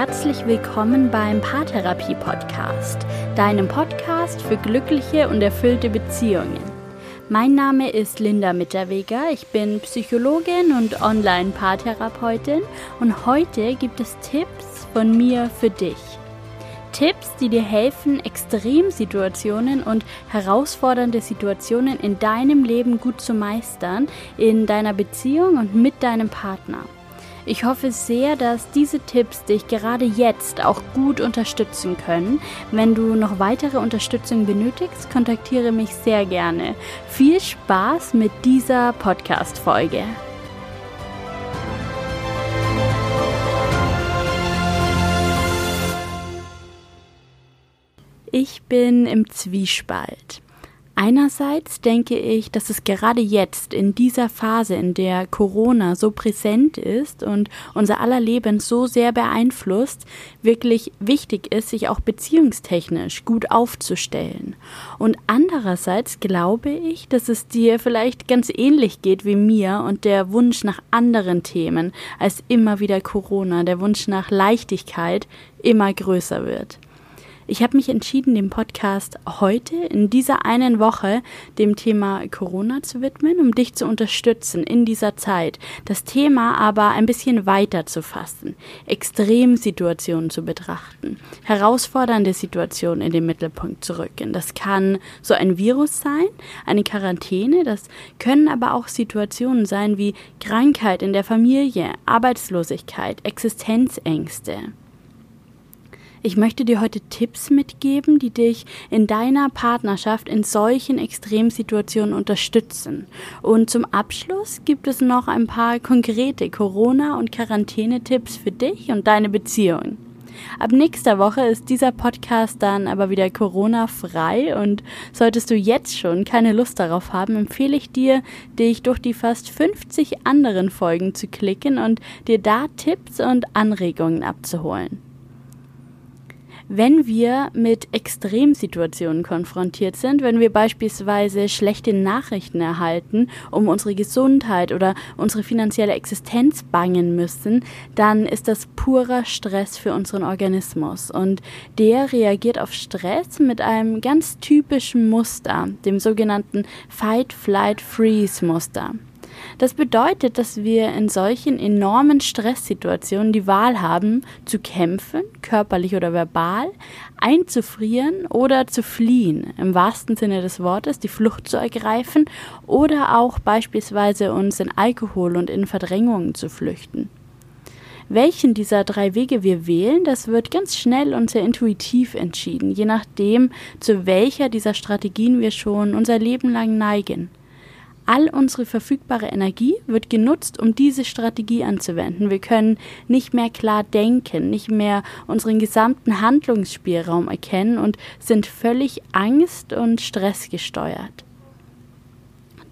herzlich willkommen beim Paartherapie Podcast, deinem Podcast für glückliche und erfüllte Beziehungen. Mein Name ist Linda Mitterweger, ich bin Psychologin und Online-Paartherapeutin und heute gibt es Tipps von mir für dich. Tipps, die dir helfen, Extremsituationen und herausfordernde Situationen in deinem Leben gut zu meistern, in deiner Beziehung und mit deinem Partner. Ich hoffe sehr, dass diese Tipps dich gerade jetzt auch gut unterstützen können. Wenn du noch weitere Unterstützung benötigst, kontaktiere mich sehr gerne. Viel Spaß mit dieser Podcast-Folge. Ich bin im Zwiespalt. Einerseits denke ich, dass es gerade jetzt in dieser Phase, in der Corona so präsent ist und unser aller Leben so sehr beeinflusst, wirklich wichtig ist, sich auch beziehungstechnisch gut aufzustellen. Und andererseits glaube ich, dass es dir vielleicht ganz ähnlich geht wie mir und der Wunsch nach anderen Themen als immer wieder Corona, der Wunsch nach Leichtigkeit immer größer wird. Ich habe mich entschieden, den Podcast heute in dieser einen Woche dem Thema Corona zu widmen, um dich zu unterstützen in dieser Zeit, das Thema aber ein bisschen weiter zu fassen, Extremsituationen zu betrachten, herausfordernde Situationen in den Mittelpunkt zu rücken. Das kann so ein Virus sein, eine Quarantäne, das können aber auch Situationen sein wie Krankheit in der Familie, Arbeitslosigkeit, Existenzängste. Ich möchte dir heute Tipps mitgeben, die dich in deiner Partnerschaft in solchen Extremsituationen unterstützen. Und zum Abschluss gibt es noch ein paar konkrete Corona- und Quarantänetipps für dich und deine Beziehung. Ab nächster Woche ist dieser Podcast dann aber wieder Corona-frei und solltest du jetzt schon keine Lust darauf haben, empfehle ich dir, dich durch die fast 50 anderen Folgen zu klicken und dir da Tipps und Anregungen abzuholen. Wenn wir mit Extremsituationen konfrontiert sind, wenn wir beispielsweise schlechte Nachrichten erhalten, um unsere Gesundheit oder unsere finanzielle Existenz bangen müssen, dann ist das purer Stress für unseren Organismus und der reagiert auf Stress mit einem ganz typischen Muster, dem sogenannten Fight-Flight-Freeze-Muster. Das bedeutet, dass wir in solchen enormen Stresssituationen die Wahl haben, zu kämpfen, körperlich oder verbal, einzufrieren oder zu fliehen, im wahrsten Sinne des Wortes, die Flucht zu ergreifen oder auch beispielsweise uns in Alkohol und in Verdrängungen zu flüchten. Welchen dieser drei Wege wir wählen, das wird ganz schnell und sehr intuitiv entschieden, je nachdem, zu welcher dieser Strategien wir schon unser Leben lang neigen. All unsere verfügbare Energie wird genutzt, um diese Strategie anzuwenden. Wir können nicht mehr klar denken, nicht mehr unseren gesamten Handlungsspielraum erkennen und sind völlig angst- und stressgesteuert.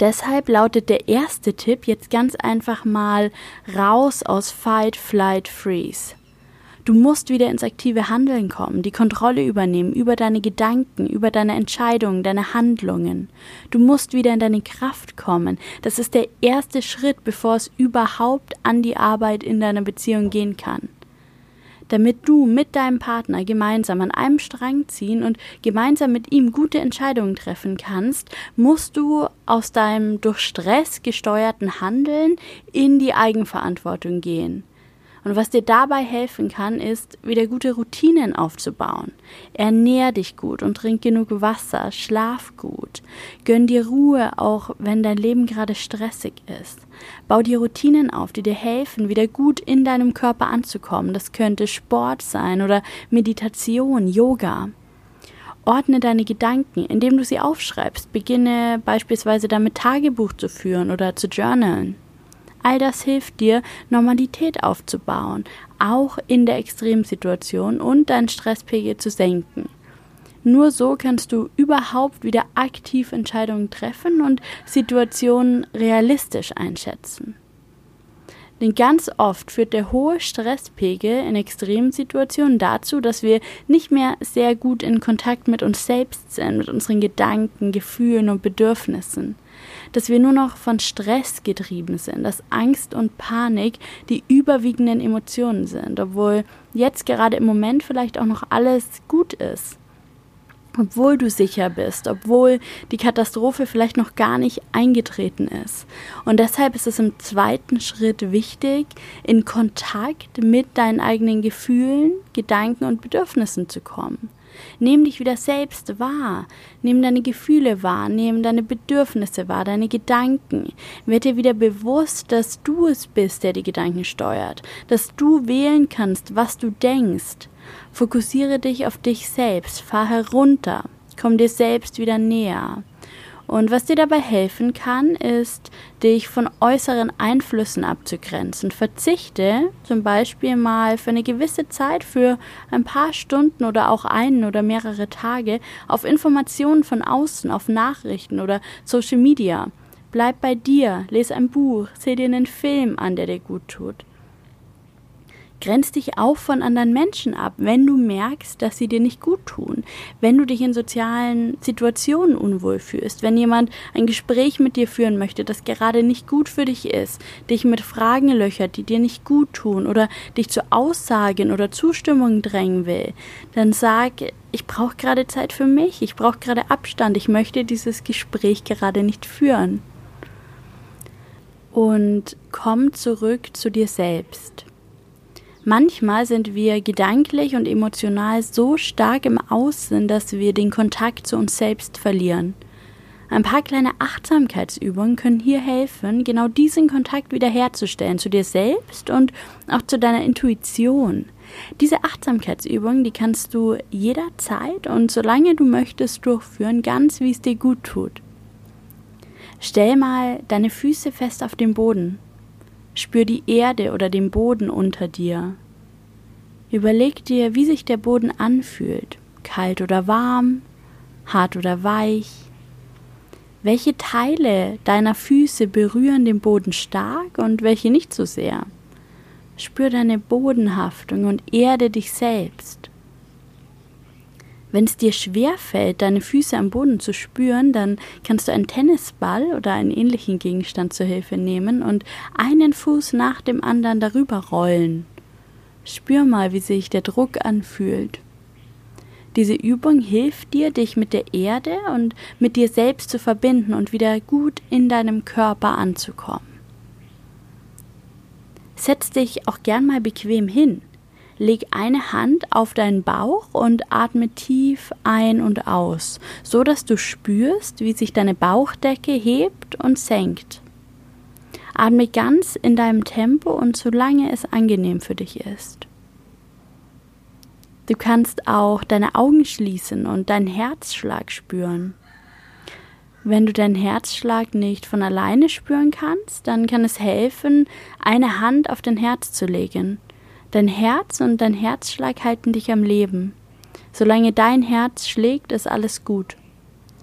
Deshalb lautet der erste Tipp jetzt ganz einfach mal raus aus Fight, Flight, Freeze. Du musst wieder ins aktive Handeln kommen, die Kontrolle übernehmen über deine Gedanken, über deine Entscheidungen, deine Handlungen. Du musst wieder in deine Kraft kommen. Das ist der erste Schritt, bevor es überhaupt an die Arbeit in deiner Beziehung gehen kann. Damit du mit deinem Partner gemeinsam an einem Strang ziehen und gemeinsam mit ihm gute Entscheidungen treffen kannst, musst du aus deinem durch Stress gesteuerten Handeln in die Eigenverantwortung gehen. Und was dir dabei helfen kann, ist, wieder gute Routinen aufzubauen. Ernähr dich gut und trink genug Wasser, schlaf gut. Gönn dir Ruhe, auch wenn dein Leben gerade stressig ist. Bau dir Routinen auf, die dir helfen, wieder gut in deinem Körper anzukommen. Das könnte Sport sein oder Meditation, Yoga. Ordne deine Gedanken, indem du sie aufschreibst. Beginne beispielsweise damit Tagebuch zu führen oder zu journalen. All das hilft dir, Normalität aufzubauen, auch in der Extremsituation und deinen Stresspegel zu senken. Nur so kannst du überhaupt wieder aktiv Entscheidungen treffen und Situationen realistisch einschätzen. Denn ganz oft führt der hohe Stresspegel in extremen Situationen dazu, dass wir nicht mehr sehr gut in Kontakt mit uns selbst sind, mit unseren Gedanken, Gefühlen und Bedürfnissen. Dass wir nur noch von Stress getrieben sind, dass Angst und Panik die überwiegenden Emotionen sind, obwohl jetzt gerade im Moment vielleicht auch noch alles gut ist obwohl du sicher bist, obwohl die Katastrophe vielleicht noch gar nicht eingetreten ist. Und deshalb ist es im zweiten Schritt wichtig, in Kontakt mit deinen eigenen Gefühlen, Gedanken und Bedürfnissen zu kommen. Nimm dich wieder selbst wahr. Nimm deine Gefühle wahr, nimm deine Bedürfnisse wahr, deine Gedanken. Werd dir wieder bewusst, dass du es bist, der die Gedanken steuert, dass du wählen kannst, was du denkst. Fokussiere dich auf dich selbst, fahr herunter, komm dir selbst wieder näher. Und was dir dabei helfen kann, ist, dich von äußeren Einflüssen abzugrenzen. Verzichte zum Beispiel mal für eine gewisse Zeit, für ein paar Stunden oder auch einen oder mehrere Tage auf Informationen von außen, auf Nachrichten oder Social Media. Bleib bei dir, lese ein Buch, seh dir einen Film an, der dir gut tut. Grenz dich auch von anderen Menschen ab, wenn du merkst, dass sie dir nicht gut tun, wenn du dich in sozialen Situationen unwohl fühlst, wenn jemand ein Gespräch mit dir führen möchte, das gerade nicht gut für dich ist, dich mit Fragen löchert, die dir nicht gut tun oder dich zu Aussagen oder Zustimmung drängen will, dann sag, ich brauche gerade Zeit für mich, ich brauche gerade Abstand, ich möchte dieses Gespräch gerade nicht führen. Und komm zurück zu dir selbst. Manchmal sind wir gedanklich und emotional so stark im Außen, dass wir den Kontakt zu uns selbst verlieren. Ein paar kleine Achtsamkeitsübungen können hier helfen, genau diesen Kontakt wiederherzustellen zu dir selbst und auch zu deiner Intuition. Diese Achtsamkeitsübungen, die kannst du jederzeit und solange du möchtest durchführen, ganz wie es dir gut tut. Stell mal deine Füße fest auf dem Boden. Spür die Erde oder den Boden unter dir. Überleg dir, wie sich der Boden anfühlt, kalt oder warm, hart oder weich. Welche Teile deiner Füße berühren den Boden stark und welche nicht so sehr? Spür deine Bodenhaftung und erde dich selbst. Wenn es dir schwer fällt, deine Füße am Boden zu spüren, dann kannst du einen Tennisball oder einen ähnlichen Gegenstand zur Hilfe nehmen und einen Fuß nach dem anderen darüber rollen. Spür mal, wie sich der Druck anfühlt. Diese Übung hilft dir, dich mit der Erde und mit dir selbst zu verbinden und wieder gut in deinem Körper anzukommen. Setz dich auch gern mal bequem hin. Leg eine Hand auf deinen Bauch und atme tief ein und aus, so dass du spürst, wie sich deine Bauchdecke hebt und senkt. Atme ganz in deinem Tempo und solange es angenehm für dich ist. Du kannst auch deine Augen schließen und deinen Herzschlag spüren. Wenn du deinen Herzschlag nicht von alleine spüren kannst, dann kann es helfen, eine Hand auf dein Herz zu legen Dein Herz und dein Herzschlag halten dich am Leben. Solange dein Herz schlägt, ist alles gut.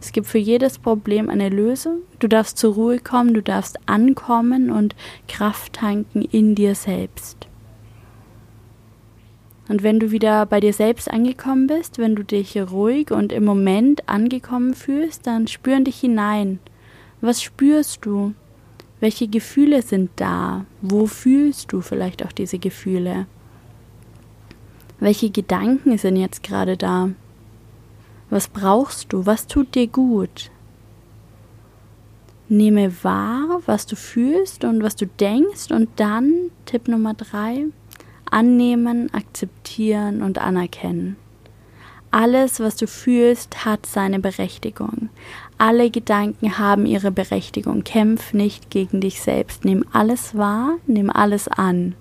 Es gibt für jedes Problem eine Lösung. Du darfst zur Ruhe kommen, du darfst ankommen und Kraft tanken in dir selbst. Und wenn du wieder bei dir selbst angekommen bist, wenn du dich ruhig und im Moment angekommen fühlst, dann spüren dich hinein. Was spürst du? Welche Gefühle sind da? Wo fühlst du vielleicht auch diese Gefühle? Welche Gedanken sind jetzt gerade da? Was brauchst du? Was tut dir gut? Nehme wahr, was du fühlst und was du denkst und dann, Tipp Nummer drei, annehmen, akzeptieren und anerkennen. Alles, was du fühlst, hat seine Berechtigung. Alle Gedanken haben ihre Berechtigung. Kämpf nicht gegen dich selbst. Nimm alles wahr, nimm alles an.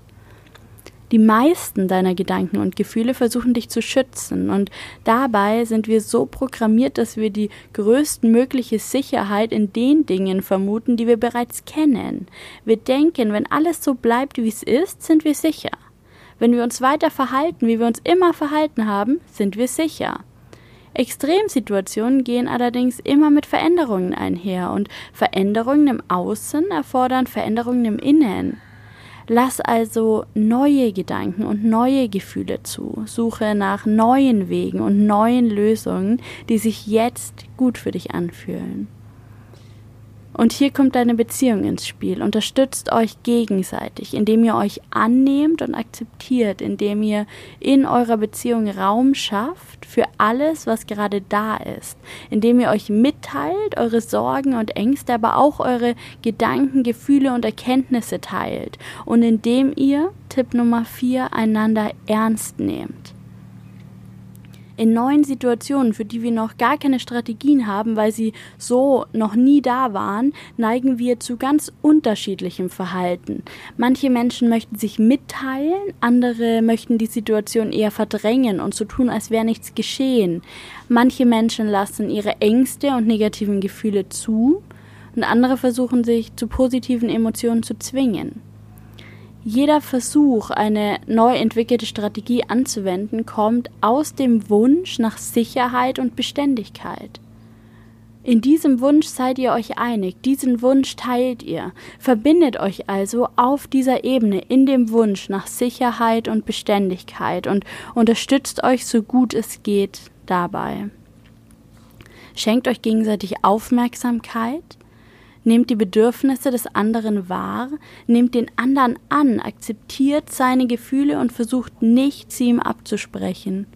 Die meisten deiner Gedanken und Gefühle versuchen dich zu schützen und dabei sind wir so programmiert, dass wir die größtmögliche Sicherheit in den Dingen vermuten, die wir bereits kennen. Wir denken, wenn alles so bleibt, wie es ist, sind wir sicher. Wenn wir uns weiter verhalten, wie wir uns immer verhalten haben, sind wir sicher. Extremsituationen gehen allerdings immer mit Veränderungen einher und Veränderungen im Außen erfordern Veränderungen im Innen. Lass also neue Gedanken und neue Gefühle zu. Suche nach neuen Wegen und neuen Lösungen, die sich jetzt gut für dich anfühlen. Und hier kommt deine Beziehung ins Spiel. Unterstützt euch gegenseitig, indem ihr euch annehmt und akzeptiert, indem ihr in eurer Beziehung Raum schafft für alles, was gerade da ist, indem ihr euch mitteilt, eure Sorgen und Ängste, aber auch eure Gedanken, Gefühle und Erkenntnisse teilt. Und indem ihr, Tipp Nummer 4, einander ernst nehmt in neuen Situationen, für die wir noch gar keine Strategien haben, weil sie so noch nie da waren, neigen wir zu ganz unterschiedlichem Verhalten. Manche Menschen möchten sich mitteilen, andere möchten die Situation eher verdrängen und so tun, als wäre nichts geschehen. Manche Menschen lassen ihre Ängste und negativen Gefühle zu und andere versuchen sich zu positiven Emotionen zu zwingen. Jeder Versuch, eine neu entwickelte Strategie anzuwenden, kommt aus dem Wunsch nach Sicherheit und Beständigkeit. In diesem Wunsch seid ihr euch einig, diesen Wunsch teilt ihr, verbindet euch also auf dieser Ebene in dem Wunsch nach Sicherheit und Beständigkeit und unterstützt euch so gut es geht dabei. Schenkt euch gegenseitig Aufmerksamkeit, nehmt die Bedürfnisse des anderen wahr, nehmt den anderen an, akzeptiert seine Gefühle und versucht nicht, sie ihm abzusprechen.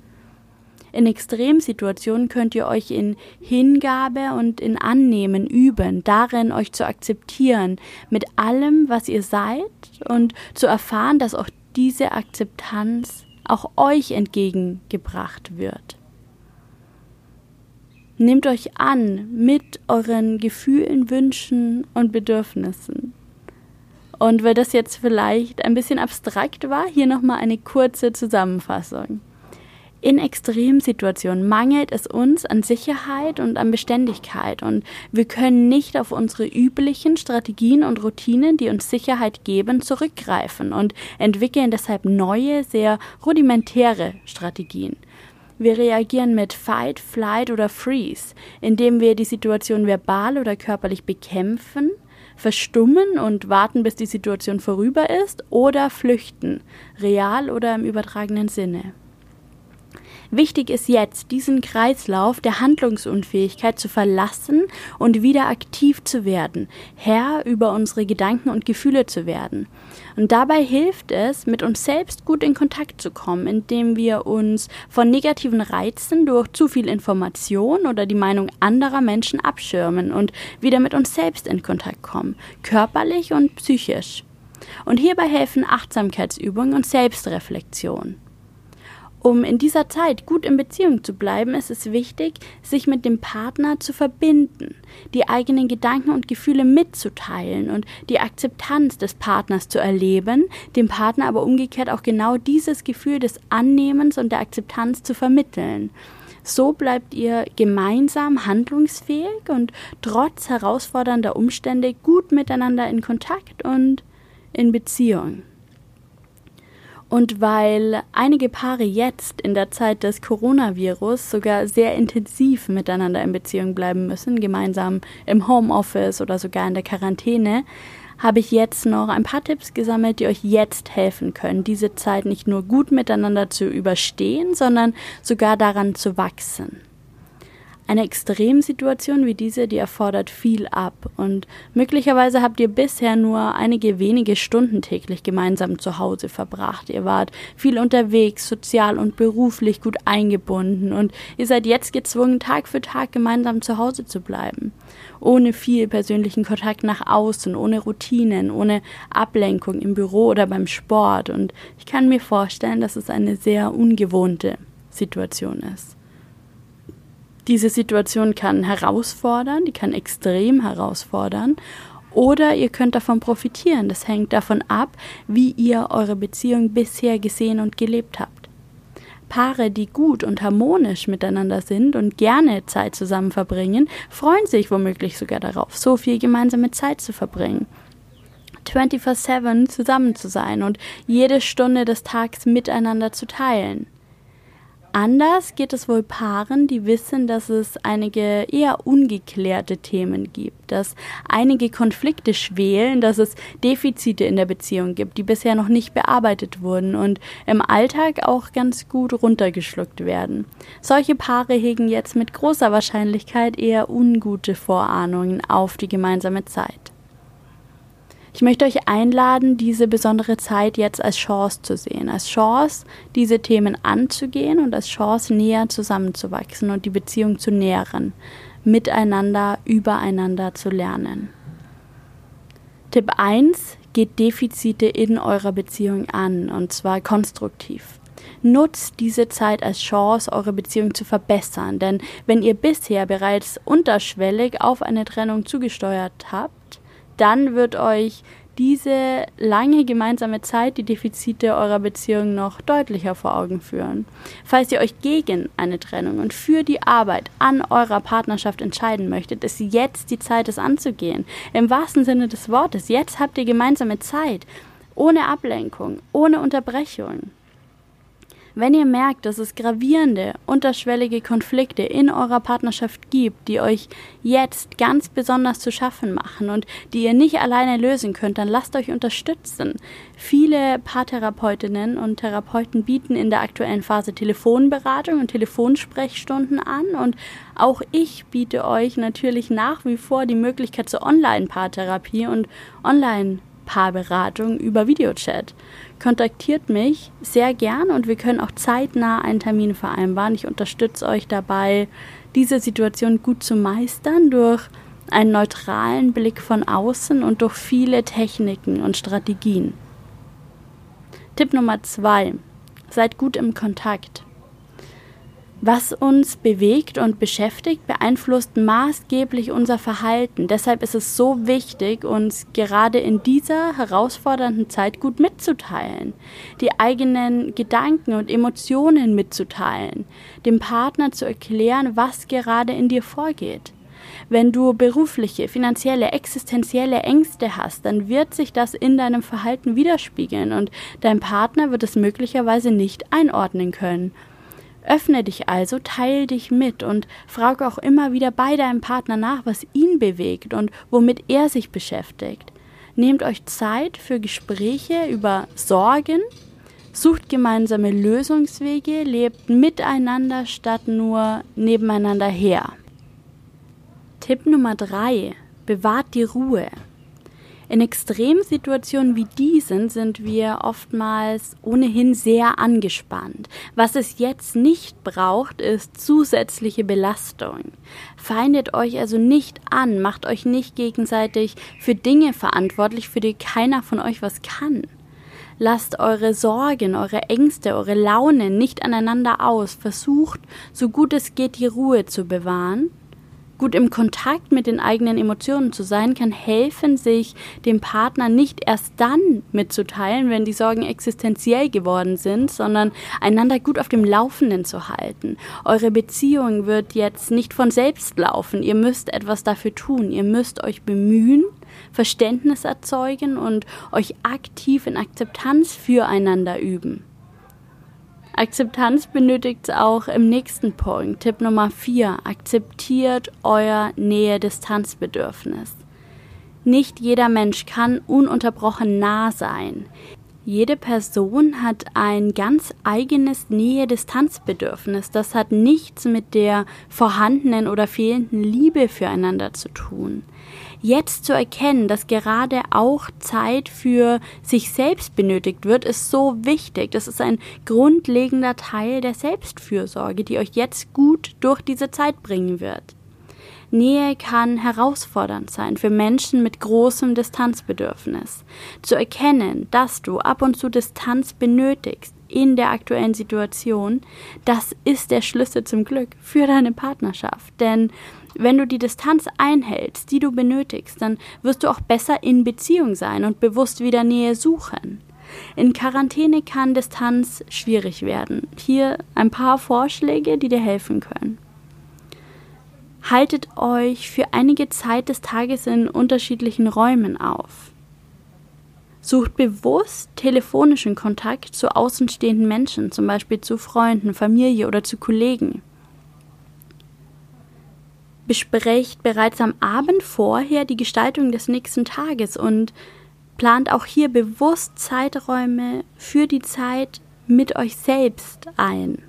In Extremsituationen könnt ihr euch in Hingabe und in Annehmen üben, darin euch zu akzeptieren, mit allem, was ihr seid und zu erfahren, dass auch diese Akzeptanz auch euch entgegengebracht wird. Nehmt euch an mit euren Gefühlen, Wünschen und Bedürfnissen. Und weil das jetzt vielleicht ein bisschen abstrakt war, hier nochmal eine kurze Zusammenfassung. In Extremsituationen mangelt es uns an Sicherheit und an Beständigkeit und wir können nicht auf unsere üblichen Strategien und Routinen, die uns Sicherheit geben, zurückgreifen und entwickeln deshalb neue, sehr rudimentäre Strategien. Wir reagieren mit Fight, Flight oder Freeze, indem wir die Situation verbal oder körperlich bekämpfen, verstummen und warten, bis die Situation vorüber ist, oder flüchten, real oder im übertragenen Sinne. Wichtig ist jetzt, diesen Kreislauf der Handlungsunfähigkeit zu verlassen und wieder aktiv zu werden, Herr über unsere Gedanken und Gefühle zu werden. Und dabei hilft es, mit uns selbst gut in Kontakt zu kommen, indem wir uns von negativen Reizen durch zu viel Information oder die Meinung anderer Menschen abschirmen und wieder mit uns selbst in Kontakt kommen, körperlich und psychisch. Und hierbei helfen Achtsamkeitsübungen und Selbstreflexion. Um in dieser Zeit gut in Beziehung zu bleiben, ist es wichtig, sich mit dem Partner zu verbinden, die eigenen Gedanken und Gefühle mitzuteilen und die Akzeptanz des Partners zu erleben, dem Partner aber umgekehrt auch genau dieses Gefühl des Annehmens und der Akzeptanz zu vermitteln. So bleibt ihr gemeinsam handlungsfähig und trotz herausfordernder Umstände gut miteinander in Kontakt und in Beziehung. Und weil einige Paare jetzt in der Zeit des Coronavirus sogar sehr intensiv miteinander in Beziehung bleiben müssen, gemeinsam im Homeoffice oder sogar in der Quarantäne, habe ich jetzt noch ein paar Tipps gesammelt, die euch jetzt helfen können, diese Zeit nicht nur gut miteinander zu überstehen, sondern sogar daran zu wachsen. Eine Extremsituation wie diese, die erfordert viel ab und möglicherweise habt ihr bisher nur einige wenige Stunden täglich gemeinsam zu Hause verbracht. Ihr wart viel unterwegs, sozial und beruflich gut eingebunden und ihr seid jetzt gezwungen, Tag für Tag gemeinsam zu Hause zu bleiben. Ohne viel persönlichen Kontakt nach außen, ohne Routinen, ohne Ablenkung im Büro oder beim Sport und ich kann mir vorstellen, dass es eine sehr ungewohnte Situation ist. Diese Situation kann herausfordern, die kann extrem herausfordern. Oder ihr könnt davon profitieren. Das hängt davon ab, wie ihr eure Beziehung bisher gesehen und gelebt habt. Paare, die gut und harmonisch miteinander sind und gerne Zeit zusammen verbringen, freuen sich womöglich sogar darauf, so viel gemeinsame Zeit zu verbringen. 24-7 zusammen zu sein und jede Stunde des Tages miteinander zu teilen. Anders geht es wohl Paaren, die wissen, dass es einige eher ungeklärte Themen gibt, dass einige Konflikte schwelen, dass es Defizite in der Beziehung gibt, die bisher noch nicht bearbeitet wurden und im Alltag auch ganz gut runtergeschluckt werden. Solche Paare hegen jetzt mit großer Wahrscheinlichkeit eher ungute Vorahnungen auf die gemeinsame Zeit. Ich möchte euch einladen, diese besondere Zeit jetzt als Chance zu sehen, als Chance, diese Themen anzugehen und als Chance, näher zusammenzuwachsen und die Beziehung zu nähren, miteinander, übereinander zu lernen. Tipp 1 geht Defizite in eurer Beziehung an, und zwar konstruktiv. Nutzt diese Zeit als Chance, eure Beziehung zu verbessern, denn wenn ihr bisher bereits unterschwellig auf eine Trennung zugesteuert habt, dann wird euch diese lange gemeinsame Zeit die Defizite eurer Beziehung noch deutlicher vor Augen führen. Falls ihr euch gegen eine Trennung und für die Arbeit an eurer Partnerschaft entscheiden möchtet, ist jetzt die Zeit, es anzugehen. Im wahrsten Sinne des Wortes. Jetzt habt ihr gemeinsame Zeit. Ohne Ablenkung, ohne Unterbrechung. Wenn ihr merkt, dass es gravierende, unterschwellige Konflikte in eurer Partnerschaft gibt, die euch jetzt ganz besonders zu schaffen machen und die ihr nicht alleine lösen könnt, dann lasst euch unterstützen. Viele Paartherapeutinnen und Therapeuten bieten in der aktuellen Phase Telefonberatung und Telefonsprechstunden an und auch ich biete euch natürlich nach wie vor die Möglichkeit zur Online-Paartherapie und Online- Paarberatung über Videochat. Kontaktiert mich sehr gern und wir können auch zeitnah einen Termin vereinbaren. Ich unterstütze euch dabei, diese Situation gut zu meistern durch einen neutralen Blick von außen und durch viele Techniken und Strategien. Tipp Nummer zwei: Seid gut im Kontakt. Was uns bewegt und beschäftigt, beeinflusst maßgeblich unser Verhalten. Deshalb ist es so wichtig, uns gerade in dieser herausfordernden Zeit gut mitzuteilen, die eigenen Gedanken und Emotionen mitzuteilen, dem Partner zu erklären, was gerade in dir vorgeht. Wenn du berufliche, finanzielle, existenzielle Ängste hast, dann wird sich das in deinem Verhalten widerspiegeln und dein Partner wird es möglicherweise nicht einordnen können Öffne dich also, teile dich mit und frage auch immer wieder bei deinem Partner nach, was ihn bewegt und womit er sich beschäftigt. Nehmt euch Zeit für Gespräche über Sorgen, sucht gemeinsame Lösungswege, lebt miteinander statt nur nebeneinander her. Tipp Nummer drei: Bewahrt die Ruhe. In Extremsituationen wie diesen sind wir oftmals ohnehin sehr angespannt. Was es jetzt nicht braucht, ist zusätzliche Belastung. Feindet euch also nicht an, macht euch nicht gegenseitig für Dinge verantwortlich, für die keiner von euch was kann. Lasst eure Sorgen, eure Ängste, eure Launen nicht aneinander aus. Versucht, so gut es geht, die Ruhe zu bewahren Gut im Kontakt mit den eigenen Emotionen zu sein, kann helfen, sich dem Partner nicht erst dann mitzuteilen, wenn die Sorgen existenziell geworden sind, sondern einander gut auf dem Laufenden zu halten. Eure Beziehung wird jetzt nicht von selbst laufen. Ihr müsst etwas dafür tun. Ihr müsst euch bemühen, Verständnis erzeugen und euch aktiv in Akzeptanz füreinander üben. Akzeptanz benötigt es auch im nächsten Punkt. Tipp Nummer 4. Akzeptiert euer Nähe-Distanz-Bedürfnis. Nicht jeder Mensch kann ununterbrochen nah sein. Jede Person hat ein ganz eigenes Nähe-Distanz-Bedürfnis. Das hat nichts mit der vorhandenen oder fehlenden Liebe füreinander zu tun jetzt zu erkennen, dass gerade auch Zeit für sich selbst benötigt wird, ist so wichtig. Das ist ein grundlegender Teil der Selbstfürsorge, die euch jetzt gut durch diese Zeit bringen wird. Nähe kann herausfordernd sein für Menschen mit großem Distanzbedürfnis. Zu erkennen, dass du ab und zu Distanz benötigst in der aktuellen Situation, das ist der Schlüssel zum Glück für deine Partnerschaft. Denn wenn du die Distanz einhältst, die du benötigst, dann wirst du auch besser in Beziehung sein und bewusst wieder Nähe suchen. In Quarantäne kann Distanz schwierig werden. Hier ein paar Vorschläge, die dir helfen können. Haltet euch für einige Zeit des Tages in unterschiedlichen Räumen auf. Sucht bewusst telefonischen Kontakt zu außenstehenden Menschen, zum Beispiel zu Freunden, Familie oder zu Kollegen. Besprecht bereits am Abend vorher die Gestaltung des nächsten Tages und plant auch hier bewusst Zeiträume für die Zeit mit euch selbst ein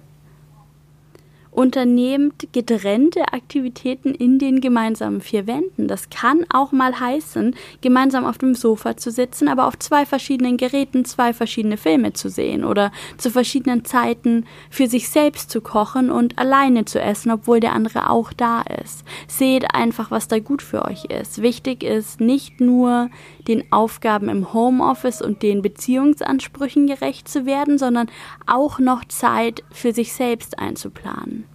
unternehmt getrennte Aktivitäten in den gemeinsamen vier Wänden. Das kann auch mal heißen, gemeinsam auf dem Sofa zu sitzen, aber auf zwei verschiedenen Geräten zwei verschiedene Filme zu sehen oder zu verschiedenen Zeiten für sich selbst zu kochen und alleine zu essen, obwohl der andere auch da ist. Seht einfach, was da gut für euch ist. Wichtig ist nicht nur den Aufgaben im Homeoffice und den Beziehungsansprüchen gerecht zu werden, sondern auch noch Zeit für sich selbst einzuplanen.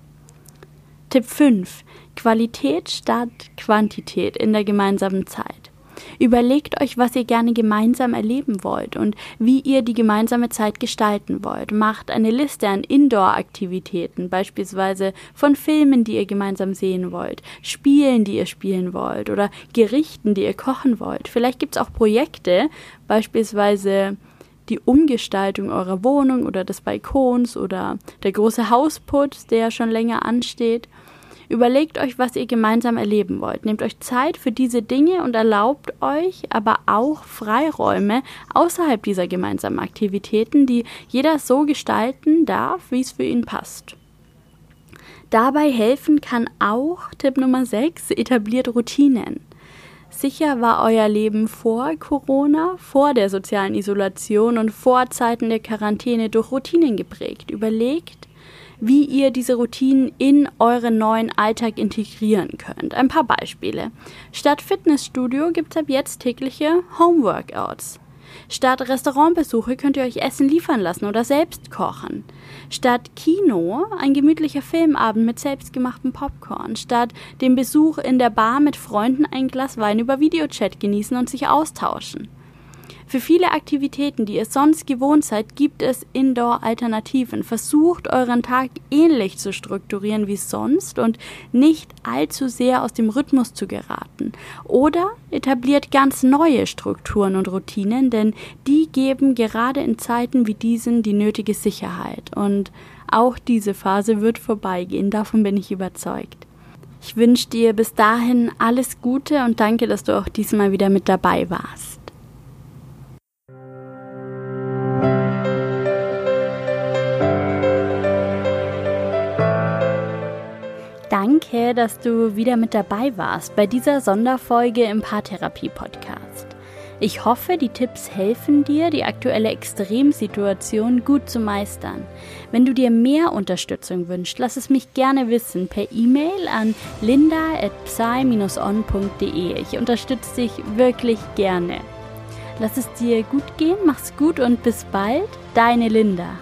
Tipp 5. Qualität statt Quantität in der gemeinsamen Zeit. Überlegt euch, was ihr gerne gemeinsam erleben wollt und wie ihr die gemeinsame Zeit gestalten wollt. Macht eine Liste an Indoor-Aktivitäten, beispielsweise von Filmen, die ihr gemeinsam sehen wollt, Spielen, die ihr spielen wollt oder Gerichten, die ihr kochen wollt. Vielleicht gibt es auch Projekte, beispielsweise die Umgestaltung eurer Wohnung oder des Balkons oder der große Hausputz, der schon länger ansteht. Überlegt euch, was ihr gemeinsam erleben wollt. Nehmt euch Zeit für diese Dinge und erlaubt euch aber auch Freiräume außerhalb dieser gemeinsamen Aktivitäten, die jeder so gestalten darf, wie es für ihn passt. Dabei helfen kann auch Tipp Nummer 6, etabliert Routinen. Sicher war euer Leben vor Corona, vor der sozialen Isolation und vor Zeiten der Quarantäne durch Routinen geprägt. Überlegt, wie ihr diese Routinen in euren neuen Alltag integrieren könnt. Ein paar Beispiele. Statt Fitnessstudio gibt es ab jetzt tägliche Homeworkouts. Statt Restaurantbesuche könnt ihr euch Essen liefern lassen oder selbst kochen. Statt Kino ein gemütlicher Filmabend mit selbstgemachtem Popcorn. Statt dem Besuch in der Bar mit Freunden ein Glas Wein über Videochat genießen und sich austauschen. Für viele Aktivitäten, die ihr sonst gewohnt seid, gibt es Indoor-Alternativen. Versucht euren Tag ähnlich zu strukturieren wie sonst und nicht allzu sehr aus dem Rhythmus zu geraten. Oder etabliert ganz neue Strukturen und Routinen, denn die geben gerade in Zeiten wie diesen die nötige Sicherheit. Und auch diese Phase wird vorbeigehen, davon bin ich überzeugt. Ich wünsche dir bis dahin alles Gute und danke, dass du auch diesmal wieder mit dabei warst. Danke, dass du wieder mit dabei warst bei dieser Sonderfolge im Paartherapie-Podcast. Ich hoffe, die Tipps helfen dir, die aktuelle Extremsituation gut zu meistern. Wenn du dir mehr Unterstützung wünschst, lass es mich gerne wissen per E-Mail an linda.psy-on.de. Ich unterstütze dich wirklich gerne. Lass es dir gut gehen, mach's gut und bis bald, deine Linda.